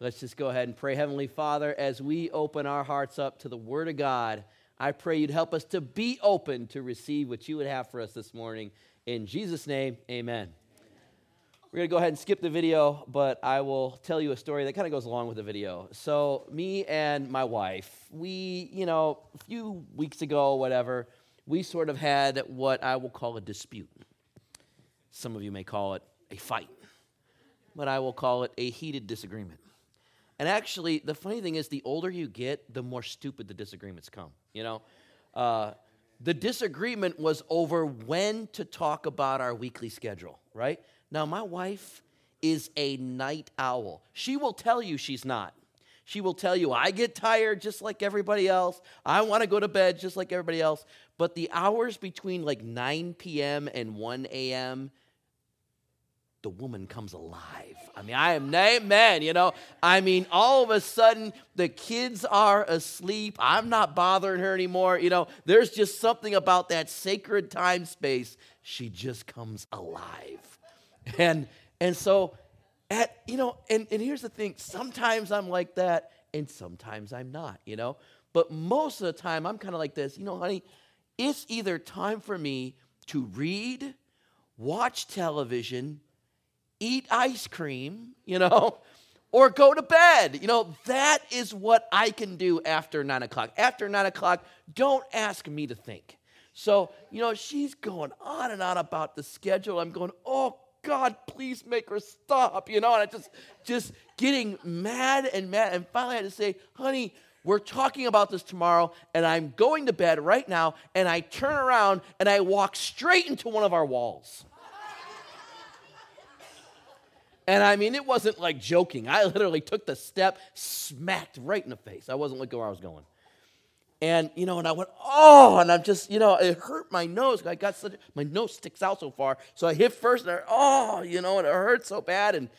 Let's just go ahead and pray. Heavenly Father, as we open our hearts up to the Word of God, I pray you'd help us to be open to receive what you would have for us this morning. In Jesus' name, amen. We're going to go ahead and skip the video, but I will tell you a story that kind of goes along with the video. So, me and my wife, we, you know, a few weeks ago, whatever, we sort of had what I will call a dispute. Some of you may call it a fight, but I will call it a heated disagreement. And actually, the funny thing is, the older you get, the more stupid the disagreements come. You know, uh, the disagreement was over when to talk about our weekly schedule, right? Now, my wife is a night owl. She will tell you she's not. She will tell you, I get tired just like everybody else. I want to go to bed just like everybody else. But the hours between like 9 p.m. and 1 a.m., the woman comes alive. I mean, I am man, you know. I mean, all of a sudden the kids are asleep. I'm not bothering her anymore. You know, there's just something about that sacred time space. She just comes alive. And and so at you know, and, and here's the thing, sometimes I'm like that and sometimes I'm not, you know. But most of the time I'm kind of like this, you know, honey, it's either time for me to read, watch television, eat ice cream, you know, or go to bed. You know, that is what I can do after nine o'clock. After nine o'clock, don't ask me to think. So, you know, she's going on and on about the schedule. I'm going, oh, God, please make her stop, you know, and I just, just getting mad and mad. And finally, I had to say, honey, we're talking about this tomorrow, and I'm going to bed right now. And I turn around and I walk straight into one of our walls. And I mean, it wasn't like joking. I literally took the step, smacked right in the face. I wasn't looking where I was going. And, you know, and I went, oh, and I'm just, you know, it hurt my nose. I got such, my nose sticks out so far. So I hit first and I, oh, you know, and it hurt so bad. And,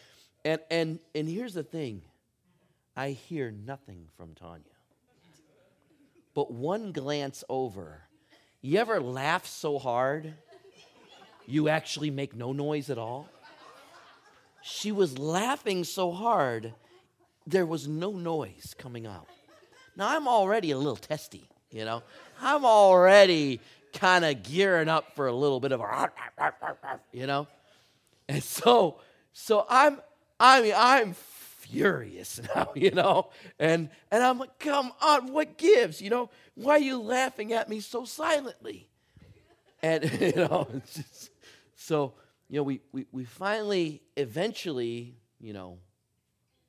and, and, and here's the thing I hear nothing from Tanya. But one glance over, you ever laugh so hard you actually make no noise at all? She was laughing so hard, there was no noise coming out. Now, I'm already a little testy, you know. I'm already kind of gearing up for a little bit of a, you know. And so, so I'm, I mean, I'm furious now, you know. And and I'm like, come on, what gives, you know? Why are you laughing at me so silently? And you know, just, so you know, we, we, we finally, eventually, you know,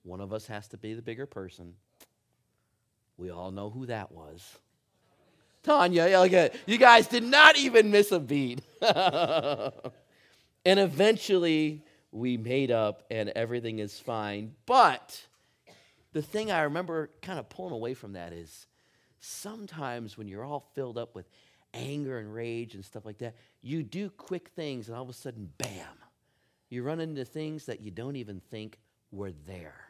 one of us has to be the bigger person. We all know who that was. Tanya, you guys did not even miss a beat. and eventually, we made up and everything is fine. But the thing I remember kind of pulling away from that is sometimes when you're all filled up with anger and rage and stuff like that, you do quick things and all of a sudden, bam, you run into things that you don't even think were there.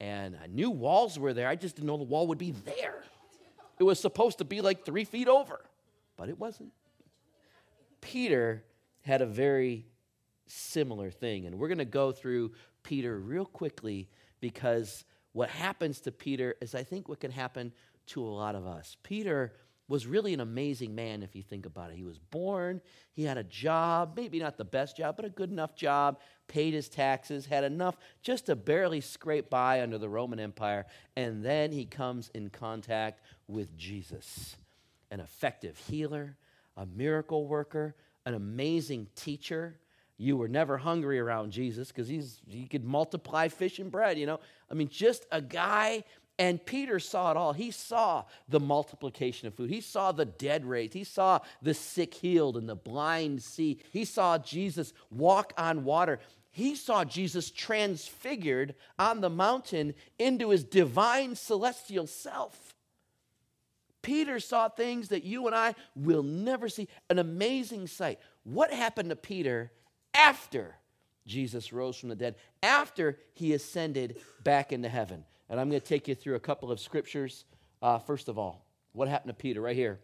And I knew walls were there, I just didn't know the wall would be there. It was supposed to be like three feet over, but it wasn't. Peter had a very similar thing, and we're going to go through Peter real quickly because what happens to Peter is, I think, what can happen to a lot of us. Peter was really an amazing man if you think about it. He was born, he had a job, maybe not the best job, but a good enough job, paid his taxes, had enough just to barely scrape by under the Roman Empire, and then he comes in contact with Jesus, an effective healer, a miracle worker, an amazing teacher. You were never hungry around Jesus because he's he could multiply fish and bread, you know. I mean, just a guy and Peter saw it all. He saw the multiplication of food. He saw the dead raised. He saw the sick healed and the blind see. He saw Jesus walk on water. He saw Jesus transfigured on the mountain into his divine celestial self. Peter saw things that you and I will never see. An amazing sight. What happened to Peter after Jesus rose from the dead, after he ascended back into heaven? And I'm going to take you through a couple of scriptures. Uh, first of all, what happened to Peter right here?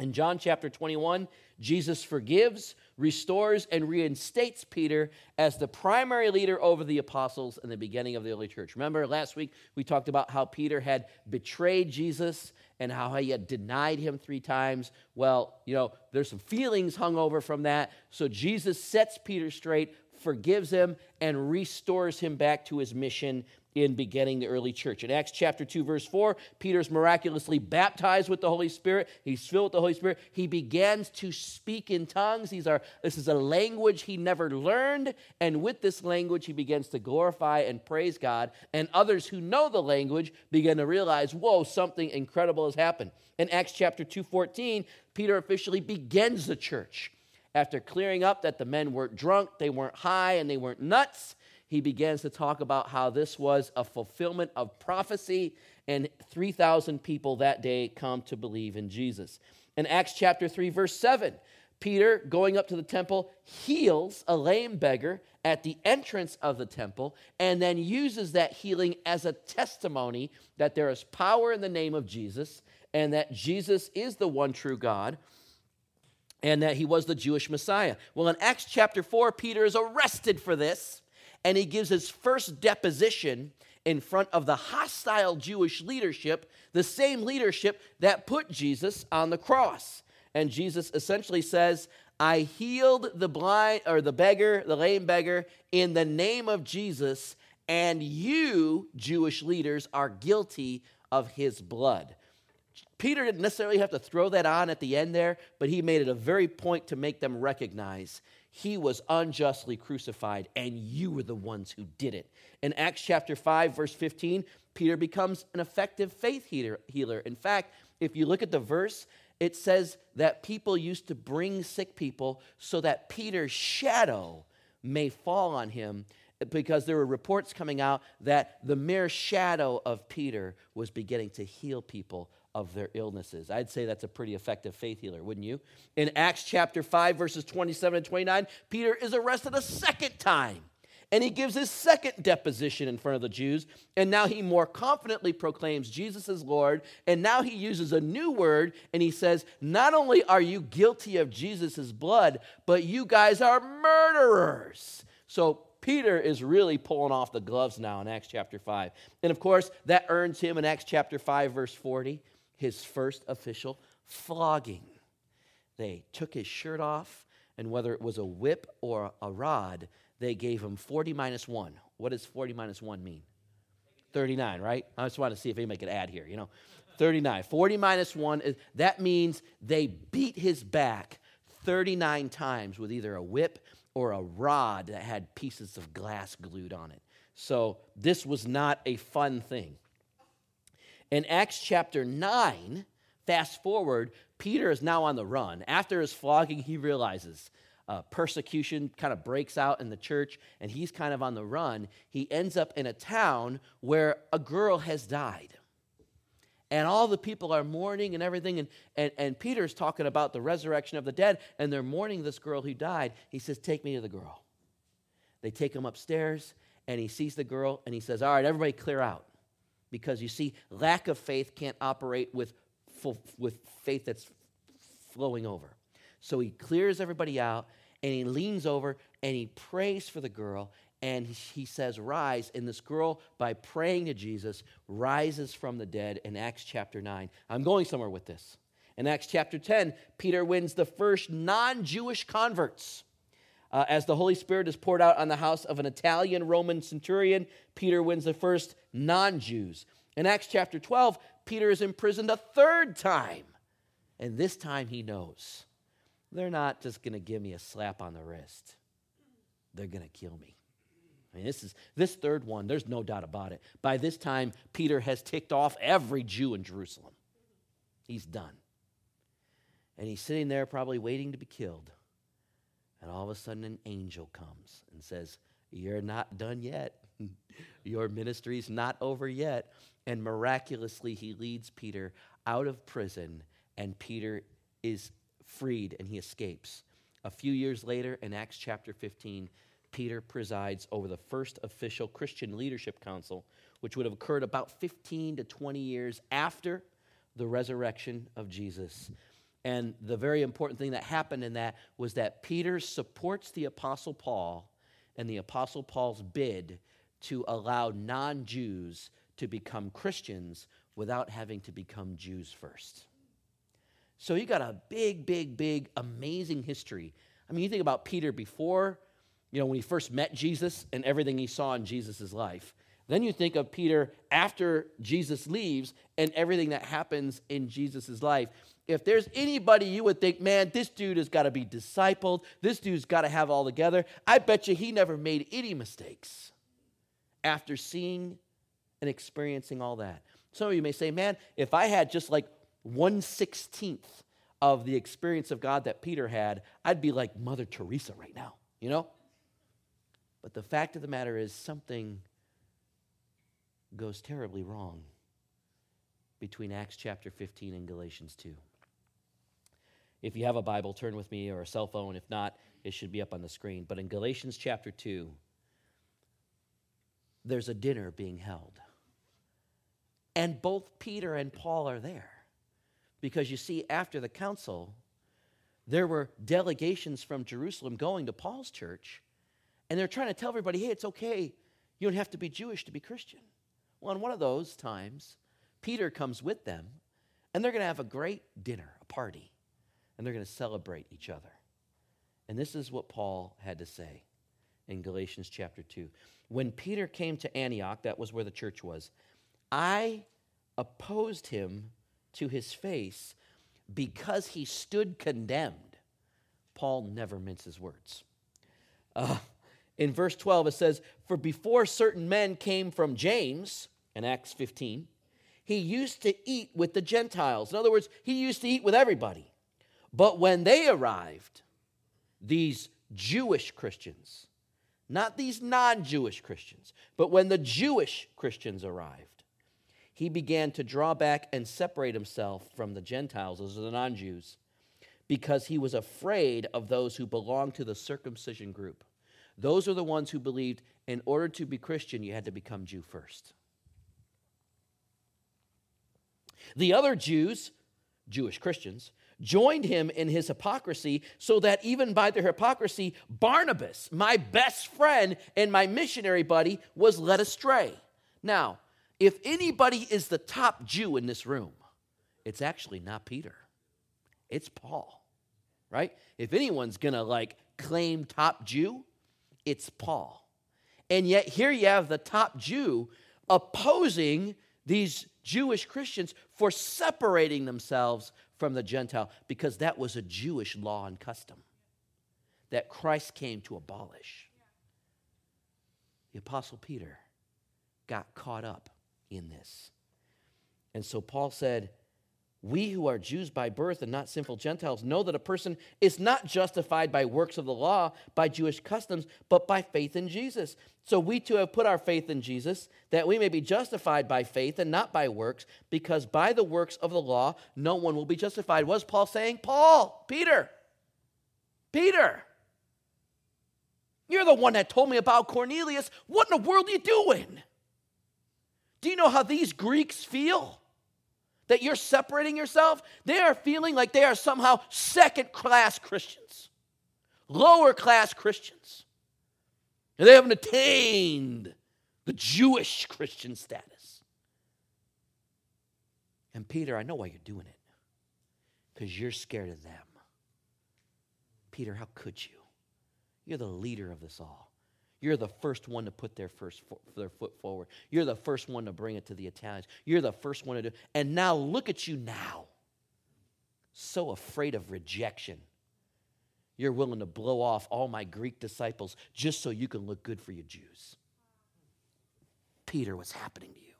In John chapter 21, Jesus forgives, restores, and reinstates Peter as the primary leader over the apostles in the beginning of the early church. Remember, last week we talked about how Peter had betrayed Jesus and how he had denied him three times. Well, you know, there's some feelings hung over from that. So Jesus sets Peter straight, forgives him, and restores him back to his mission in beginning the early church. In Acts chapter 2, verse 4, Peter's miraculously baptized with the Holy Spirit. He's filled with the Holy Spirit. He begins to speak in tongues. These are, this is a language he never learned. And with this language, he begins to glorify and praise God. And others who know the language begin to realize, whoa, something incredible has happened. In Acts chapter 2, 14, Peter officially begins the church. After clearing up that the men weren't drunk, they weren't high, and they weren't nuts, he begins to talk about how this was a fulfillment of prophecy, and 3,000 people that day come to believe in Jesus. In Acts chapter 3, verse 7, Peter, going up to the temple, heals a lame beggar at the entrance of the temple and then uses that healing as a testimony that there is power in the name of Jesus and that Jesus is the one true God and that he was the Jewish Messiah. Well, in Acts chapter 4, Peter is arrested for this and he gives his first deposition in front of the hostile Jewish leadership, the same leadership that put Jesus on the cross. And Jesus essentially says, I healed the blind or the beggar, the lame beggar, in the name of Jesus, and you, Jewish leaders, are guilty of his blood. Peter didn't necessarily have to throw that on at the end there, but he made it a very point to make them recognize he was unjustly crucified, and you were the ones who did it. In Acts chapter 5, verse 15, Peter becomes an effective faith healer. In fact, if you look at the verse, it says that people used to bring sick people so that Peter's shadow may fall on him because there were reports coming out that the mere shadow of Peter was beginning to heal people of their illnesses. I'd say that's a pretty effective faith healer, wouldn't you? In Acts chapter 5, verses 27 and 29, Peter is arrested a second time. And he gives his second deposition in front of the Jews. And now he more confidently proclaims Jesus as Lord. And now he uses a new word and he says, Not only are you guilty of Jesus' blood, but you guys are murderers. So Peter is really pulling off the gloves now in Acts chapter 5. And of course, that earns him in Acts chapter 5, verse 40 his first official flogging. They took his shirt off, and whether it was a whip or a rod, they gave him 40 minus 1. What does 40 minus 1 mean? 39, right? I just want to see if anybody could add here, you know. 39. 40 minus 1, is, that means they beat his back 39 times with either a whip or a rod that had pieces of glass glued on it. So this was not a fun thing. In Acts chapter 9, fast forward, Peter is now on the run. After his flogging, he realizes uh, persecution kind of breaks out in the church, and he's kind of on the run. He ends up in a town where a girl has died. And all the people are mourning and everything. And, and, and Peter's talking about the resurrection of the dead, and they're mourning this girl who died. He says, Take me to the girl. They take him upstairs, and he sees the girl, and he says, All right, everybody clear out because you see, lack of faith can't operate with, full, with faith that's flowing over. So he clears everybody out and he leans over and he prays for the girl and he says, Rise. And this girl, by praying to Jesus, rises from the dead in Acts chapter 9. I'm going somewhere with this. In Acts chapter 10, Peter wins the first non Jewish converts. Uh, as the Holy Spirit is poured out on the house of an Italian Roman centurion, Peter wins the first non Jews. In Acts chapter 12, Peter is imprisoned a third time. And this time he knows they're not just going to give me a slap on the wrist, they're going to kill me. I mean, this is this third one, there's no doubt about it. By this time, Peter has ticked off every Jew in Jerusalem. He's done. And he's sitting there probably waiting to be killed. And all of a sudden, an angel comes and says, You're not done yet. Your ministry's not over yet. And miraculously, he leads Peter out of prison, and Peter is freed and he escapes. A few years later, in Acts chapter 15, Peter presides over the first official Christian leadership council, which would have occurred about 15 to 20 years after the resurrection of Jesus. And the very important thing that happened in that was that Peter supports the Apostle Paul and the Apostle Paul's bid to allow non Jews to become Christians without having to become Jews first. So you got a big, big, big, amazing history. I mean, you think about Peter before, you know, when he first met Jesus and everything he saw in Jesus' life. Then you think of Peter after Jesus leaves and everything that happens in Jesus' life. If there's anybody you would think, man, this dude has got to be discipled, this dude's got to have all together, I bet you he never made any mistakes after seeing and experiencing all that. Some of you may say, man, if I had just like 1 16th of the experience of God that Peter had, I'd be like Mother Teresa right now, you know? But the fact of the matter is, something goes terribly wrong between Acts chapter 15 and Galatians 2. If you have a Bible, turn with me or a cell phone. If not, it should be up on the screen. But in Galatians chapter 2, there's a dinner being held. And both Peter and Paul are there. Because you see, after the council, there were delegations from Jerusalem going to Paul's church, and they're trying to tell everybody, hey, it's okay. You don't have to be Jewish to be Christian. Well, on one of those times, Peter comes with them, and they're going to have a great dinner, a party, and they're going to celebrate each other. And this is what Paul had to say in Galatians chapter 2. When Peter came to Antioch, that was where the church was, I opposed him to his face because he stood condemned. Paul never minces words. Uh, in verse 12, it says, For before certain men came from James, in Acts 15, he used to eat with the Gentiles. In other words, he used to eat with everybody. But when they arrived, these Jewish Christians, not these non Jewish Christians, but when the Jewish Christians arrived, he began to draw back and separate himself from the Gentiles, those are the non Jews, because he was afraid of those who belonged to the circumcision group. Those are the ones who believed in order to be Christian, you had to become Jew first. The other Jews, Jewish Christians, joined him in his hypocrisy, so that even by their hypocrisy, Barnabas, my best friend and my missionary buddy, was led astray. Now, if anybody is the top Jew in this room, it's actually not Peter, it's Paul, right? If anyone's gonna like claim top Jew, it's Paul. And yet, here you have the top Jew opposing these Jewish Christians for separating themselves from the Gentile because that was a Jewish law and custom that Christ came to abolish. The Apostle Peter got caught up in this. And so Paul said, We who are Jews by birth and not sinful Gentiles know that a person is not justified by works of the law, by Jewish customs, but by faith in Jesus. So we too have put our faith in Jesus, that we may be justified by faith and not by works, because by the works of the law, no one will be justified. Was Paul saying? Paul, Peter, Peter, you're the one that told me about Cornelius. What in the world are you doing? Do you know how these Greeks feel? That you're separating yourself? They are feeling like they are somehow second class Christians, lower class Christians. And they haven't attained the Jewish Christian status. And Peter, I know why you're doing it. Because you're scared of them. Peter, how could you? You're the leader of this all. You're the first one to put their first their foot forward. You're the first one to bring it to the Italians. You're the first one to do. And now look at you now. So afraid of rejection. You're willing to blow off all my Greek disciples just so you can look good for you Jews. Peter, what's happening to you?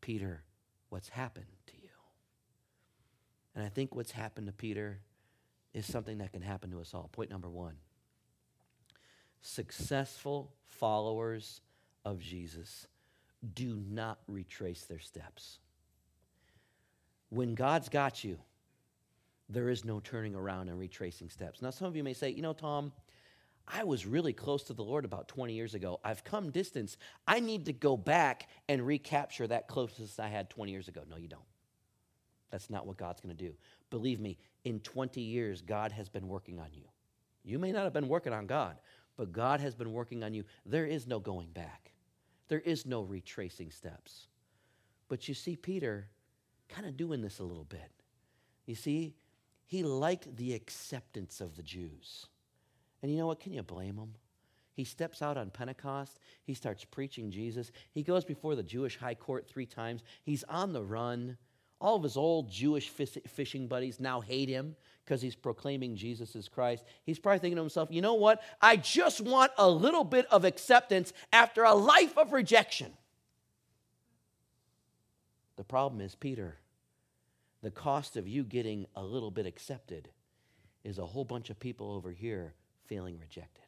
Peter, what's happened to you? And I think what's happened to Peter is something that can happen to us all. Point number one successful followers of Jesus do not retrace their steps. When God's got you, there is no turning around and retracing steps. Now, some of you may say, you know, Tom, I was really close to the Lord about 20 years ago. I've come distance. I need to go back and recapture that closeness I had 20 years ago. No, you don't. That's not what God's going to do. Believe me, in 20 years, God has been working on you. You may not have been working on God, but God has been working on you. There is no going back, there is no retracing steps. But you see, Peter kind of doing this a little bit. You see, he liked the acceptance of the Jews. And you know what? Can you blame him? He steps out on Pentecost. He starts preaching Jesus. He goes before the Jewish high court three times. He's on the run. All of his old Jewish fishing buddies now hate him because he's proclaiming Jesus as Christ. He's probably thinking to himself, you know what? I just want a little bit of acceptance after a life of rejection. The problem is, Peter, the cost of you getting a little bit accepted is a whole bunch of people over here feeling rejected.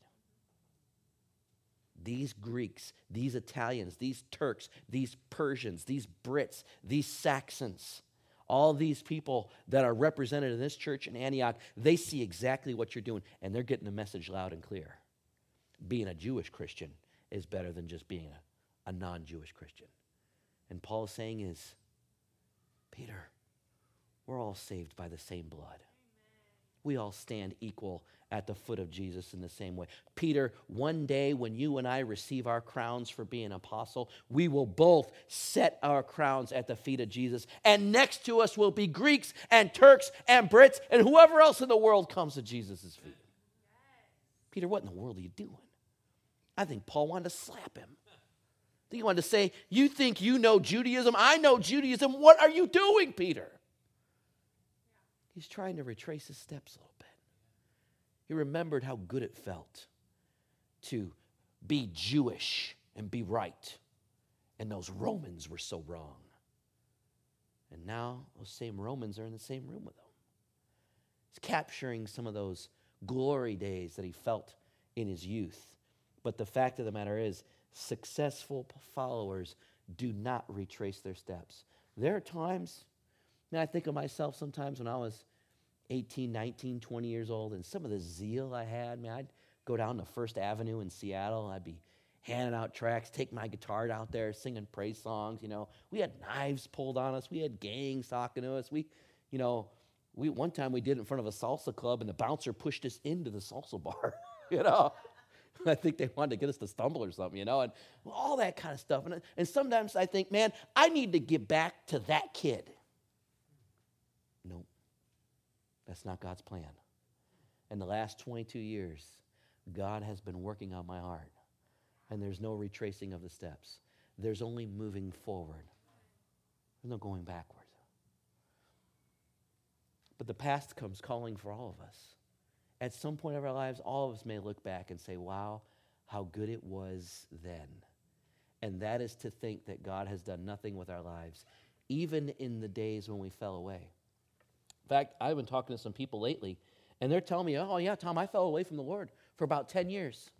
These Greeks, these Italians, these Turks, these Persians, these Brits, these Saxons, all these people that are represented in this church in Antioch, they see exactly what you're doing, and they're getting the message loud and clear. Being a Jewish Christian is better than just being a, a non Jewish Christian. And Paul is saying is, Peter, we're all saved by the same blood. We all stand equal at the foot of Jesus in the same way. Peter, one day when you and I receive our crowns for being apostle, we will both set our crowns at the feet of Jesus. And next to us will be Greeks and Turks and Brits and whoever else in the world comes to Jesus' feet. Peter, what in the world are you doing? I think Paul wanted to slap him. I think he wanted to say, You think you know Judaism? I know Judaism. What are you doing, Peter? He's trying to retrace his steps a little bit. He remembered how good it felt to be Jewish and be right. And those Romans were so wrong. And now those same Romans are in the same room with him. He's capturing some of those glory days that he felt in his youth. But the fact of the matter is, successful followers do not retrace their steps. There are times, I think of myself sometimes when I was 18, 19, 20 years old, and some of the zeal I had, man, I'd go down to First Avenue in Seattle. and I'd be handing out tracts, take my guitar out there, singing praise songs. You know, we had knives pulled on us. We had gangs talking to us. We, you know, we one time we did it in front of a salsa club, and the bouncer pushed us into the salsa bar. you know, I think they wanted to get us to stumble or something. You know, and all that kind of stuff. And and sometimes I think, man, I need to get back to that kid. That's not God's plan. In the last 22 years, God has been working on my heart, and there's no retracing of the steps. There's only moving forward, there's no going backward. But the past comes calling for all of us. At some point of our lives, all of us may look back and say, wow, how good it was then. And that is to think that God has done nothing with our lives, even in the days when we fell away. In fact, I've been talking to some people lately, and they're telling me, oh, yeah, Tom, I fell away from the Lord for about 10 years.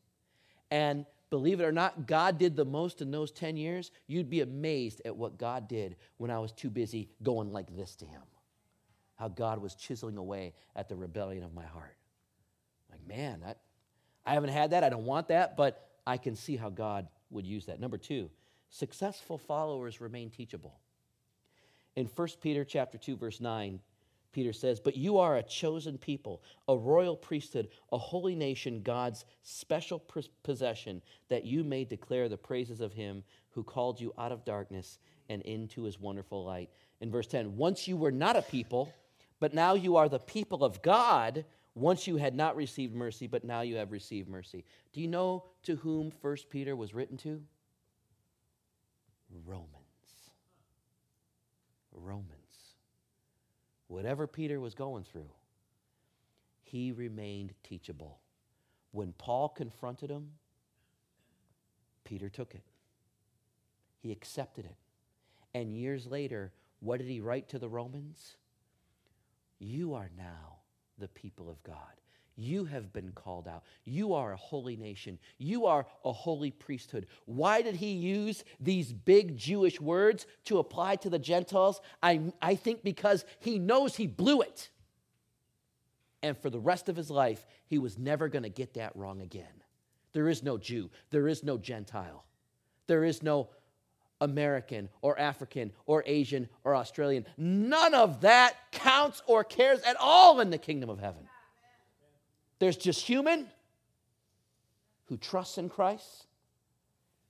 And believe it or not, God did the most in those 10 years. You'd be amazed at what God did when I was too busy going like this to Him. How God was chiseling away at the rebellion of my heart. Like, man, that, I haven't had that. I don't want that, but I can see how God would use that. Number two, successful followers remain teachable. In 1 Peter chapter 2, verse 9, Peter says, But you are a chosen people, a royal priesthood, a holy nation, God's special possession, that you may declare the praises of him who called you out of darkness and into his wonderful light. In verse 10, once you were not a people, but now you are the people of God. Once you had not received mercy, but now you have received mercy. Do you know to whom First Peter was written to? Romans. Romans whatever Peter was going through, he remained teachable. When Paul confronted him, Peter took it. He accepted it. And years later, what did he write to the Romans? You are now the people of God. You have been called out. You are a holy nation. You are a holy priesthood. Why did he use these big Jewish words to apply to the Gentiles? I, I think because he knows he blew it. And for the rest of his life, he was never going to get that wrong again. There is no Jew, there is no Gentile, there is no American or African or Asian or Australian. None of that counts or cares at all in the kingdom of heaven. There's just human who trusts in Christ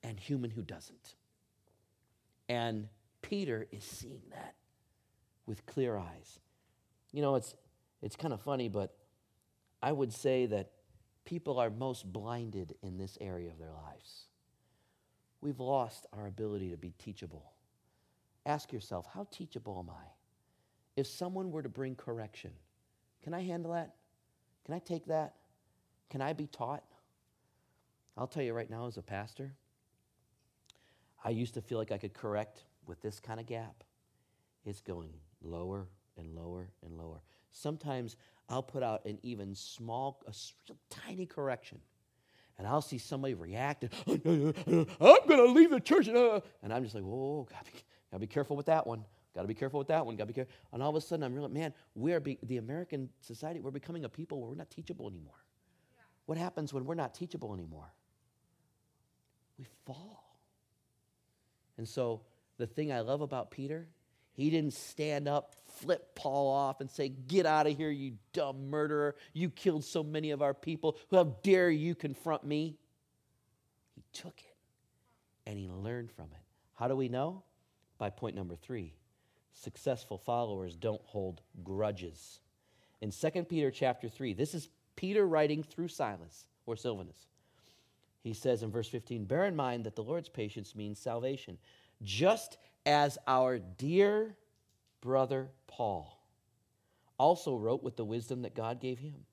and human who doesn't. And Peter is seeing that with clear eyes. You know, it's, it's kind of funny, but I would say that people are most blinded in this area of their lives. We've lost our ability to be teachable. Ask yourself, how teachable am I? If someone were to bring correction, can I handle that? Can I take that? Can I be taught? I'll tell you right now, as a pastor, I used to feel like I could correct with this kind of gap. It's going lower and lower and lower. Sometimes I'll put out an even small, a tiny correction, and I'll see somebody react. And, oh, I'm going to leave the church. And oh, oh, I'm just like, whoa, gotta be, gotta be careful with that one. Got to be careful with that one. Got to be careful. And all of a sudden, I'm realizing, man, we're be, the American society. We're becoming a people where we're not teachable anymore. Yeah. What happens when we're not teachable anymore? We fall. And so, the thing I love about Peter, he didn't stand up, flip Paul off, and say, "Get out of here, you dumb murderer! You killed so many of our people. How dare you confront me?" He took it, and he learned from it. How do we know? By point number three successful followers don't hold grudges. In 2 Peter chapter 3, this is Peter writing through Silas or Silvanus. He says in verse 15, Bear in mind that the Lord's patience means salvation, just as our dear brother Paul also wrote with the wisdom that God gave him.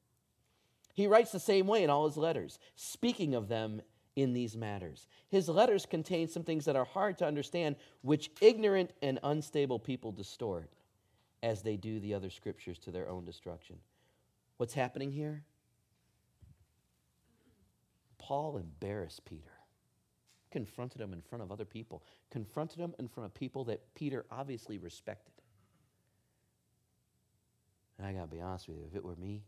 He writes the same way in all his letters, speaking of them in these matters. His letters contain some things that are hard to understand, which ignorant and unstable people distort as they do the other scriptures to their own destruction. What's happening here? Paul embarrassed Peter, confronted him in front of other people, confronted him in front of people that Peter obviously respected. And I got to be honest with you, if it were me,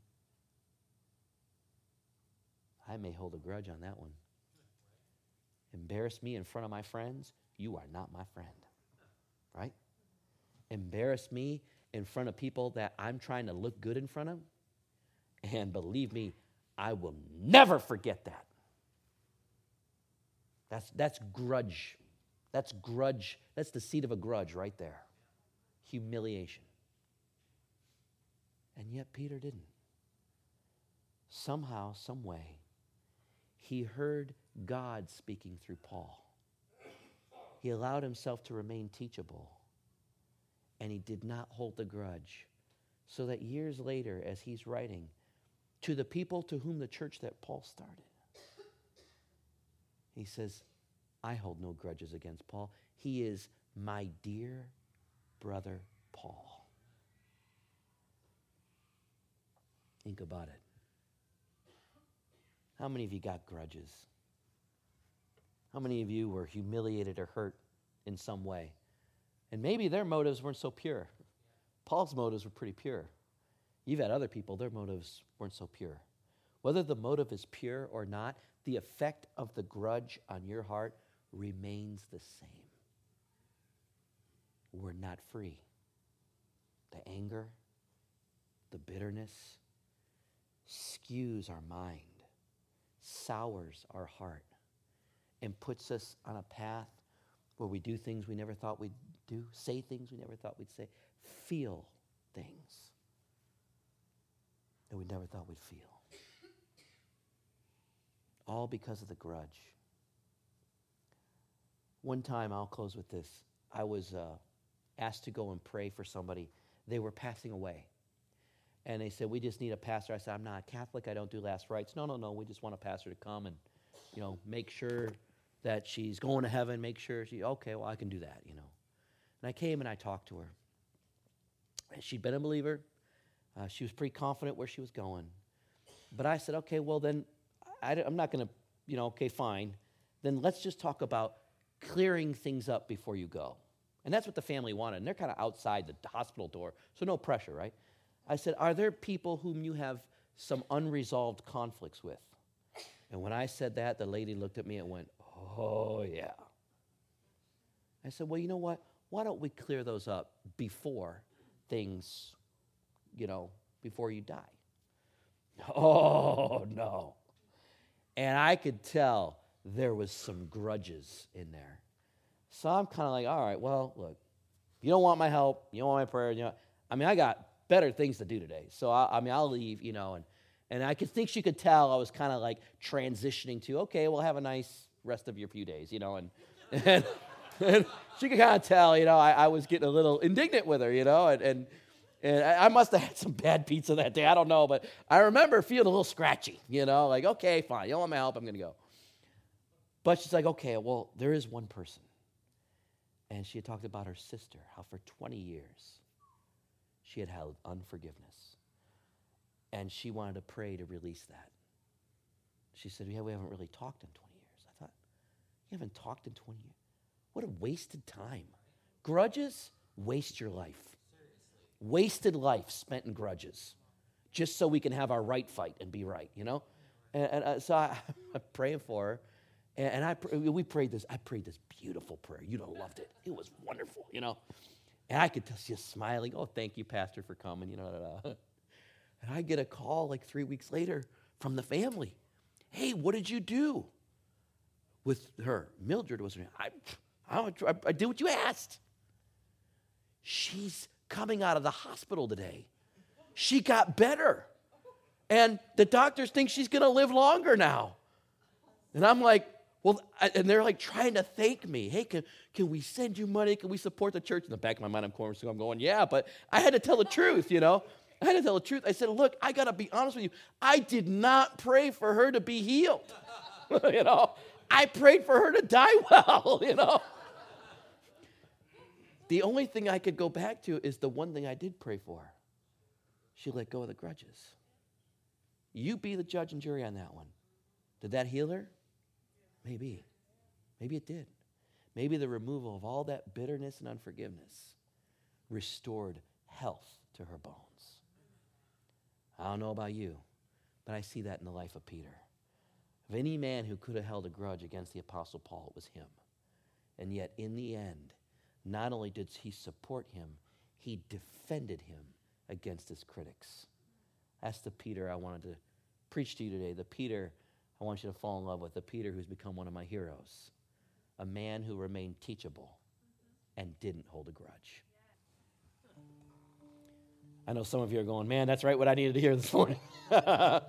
I may hold a grudge on that one embarrass me in front of my friends, you are not my friend. Right? Embarrass me in front of people that I'm trying to look good in front of. And believe me, I will never forget that. That's, that's grudge. That's grudge. That's the seed of a grudge right there. Humiliation. And yet Peter didn't. Somehow, some way, he heard God speaking through Paul. He allowed himself to remain teachable, and he did not hold the grudge. So that years later, as he's writing to the people to whom the church that Paul started, he says, I hold no grudges against Paul. He is my dear brother Paul. Think about it. How many of you got grudges? How many of you were humiliated or hurt in some way? And maybe their motives weren't so pure. Paul's motives were pretty pure. You've had other people, their motives weren't so pure. Whether the motive is pure or not, the effect of the grudge on your heart remains the same. We're not free. The anger, the bitterness skews our mind sours our heart and puts us on a path where we do things we never thought we'd do, say things we never thought we'd say, feel things that we never thought we'd feel. All because of the grudge. One time, I'll close with this. I was uh, asked to go and pray for somebody. They were passing away and they said, We just need a pastor. I said, I'm not a Catholic. I don't do last rites. No, no, no. We just want a pastor to come and, you know, make sure that she's going to heaven, make sure she, okay, well, I can do that, you know. And I came and I talked to her. And she'd been a believer. Uh, she was pretty confident where she was going. But I said, okay, well, then I, I'm not going to, you know, okay, fine. Then let's just talk about clearing things up before you go. And that's what the family wanted. And they're kind of outside the hospital door, so no pressure, right? I said, Are there people whom you have some unresolved conflicts with? And when I said that, the lady looked at me and went, Oh, yeah. I said, Well, you know what? Why don't we clear those up before things, you know, before you die? Oh, no. And I could tell there was some grudges in there. So I'm kind of like, all right, well, look, you don't want my help, you don't want my prayer, you know, I mean, I got better things to do today. So I, I mean, I'll leave, you know, and and I could think she could tell I was kind of like transitioning to, okay, well, have a nice rest of your few days, you know, and and, and she could kind of tell, you know, I, I, was getting a little indignant with her, you know, and and and I must have had some bad pizza that day. I don't know, but I remember feeling a little scratchy, you know, like, okay, fine, you don't want my help, I'm going to go. But she's like, okay, well, there is one person. And she had talked about her sister, how for 20 years she had held unforgiveness. And she wanted to pray to release that. She said, Yeah, we haven't really talked in 20 years. I thought, You haven't talked in 20 years? What a wasted time. Grudges waste your life. Seriously. Wasted life spent in grudges just so we can have our right fight and be right, you know? And, and uh, so I, am praying for her. And, I, we prayed this, I prayed this beautiful prayer. You'd have loved it. It was wonderful, you know. And I could just just smiling, oh, thank you, Pastor, for coming, you know. Da, da. And I get a call like three weeks later from the family. Hey, what did you do with her? Mildred was her I, I, I did what you asked. She's coming out of the hospital today. She got better. And the doctors think she's going to live longer now. And I'm like, well, and they're like trying to thank me. Hey, can, can we send you money? Can we support the church? In the back of my mind, I'm so I'm going, yeah, but I had to tell the truth, you know? I had to tell the truth. I said, look, I got to be honest with you. I did not pray for her to be healed. you know, I prayed for her to die well, you know? the only thing I could go back to is the one thing I did pray for. She let go of the grudges. You be the judge and jury on that one. Did that heal her? Maybe. Maybe it did. Maybe the removal of all that bitterness and unforgiveness restored health to her bones. I don't know about you, but I see that in the life of Peter. Of any man who could have held a grudge against the Apostle Paul, it was him. And yet, in the end, not only did he support him, he defended him against his critics. That's the Peter I wanted to preach to you today. The Peter I want you to fall in love with, the Peter who's become one of my heroes. A man who remained teachable and didn't hold a grudge. I know some of you are going, man, that's right what I needed to hear this morning. the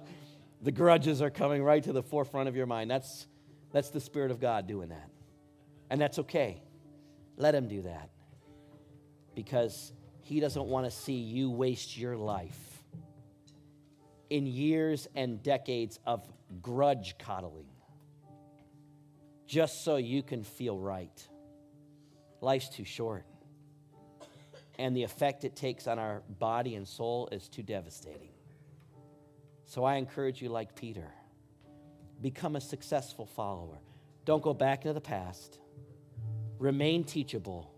grudges are coming right to the forefront of your mind. That's, that's the Spirit of God doing that. And that's okay. Let Him do that. Because He doesn't want to see you waste your life in years and decades of grudge coddling just so you can feel right. Life's too short. And the effect it takes on our body and soul is too devastating. So I encourage you, like Peter, become a successful follower. Don't go back into the past. Remain teachable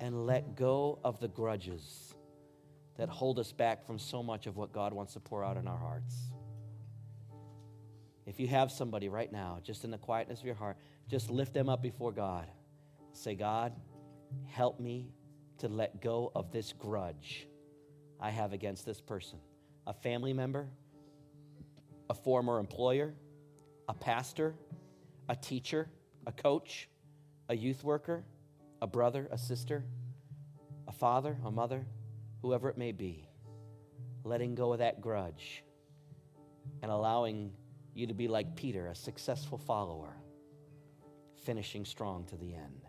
and let go of the grudges that hold us back from so much of what God wants to pour out in our hearts. If you have somebody right now, just in the quietness of your heart, just lift them up before God. Say, God, help me to let go of this grudge I have against this person a family member, a former employer, a pastor, a teacher, a coach, a youth worker, a brother, a sister, a father, a mother, whoever it may be. Letting go of that grudge and allowing you to be like Peter, a successful follower, finishing strong to the end.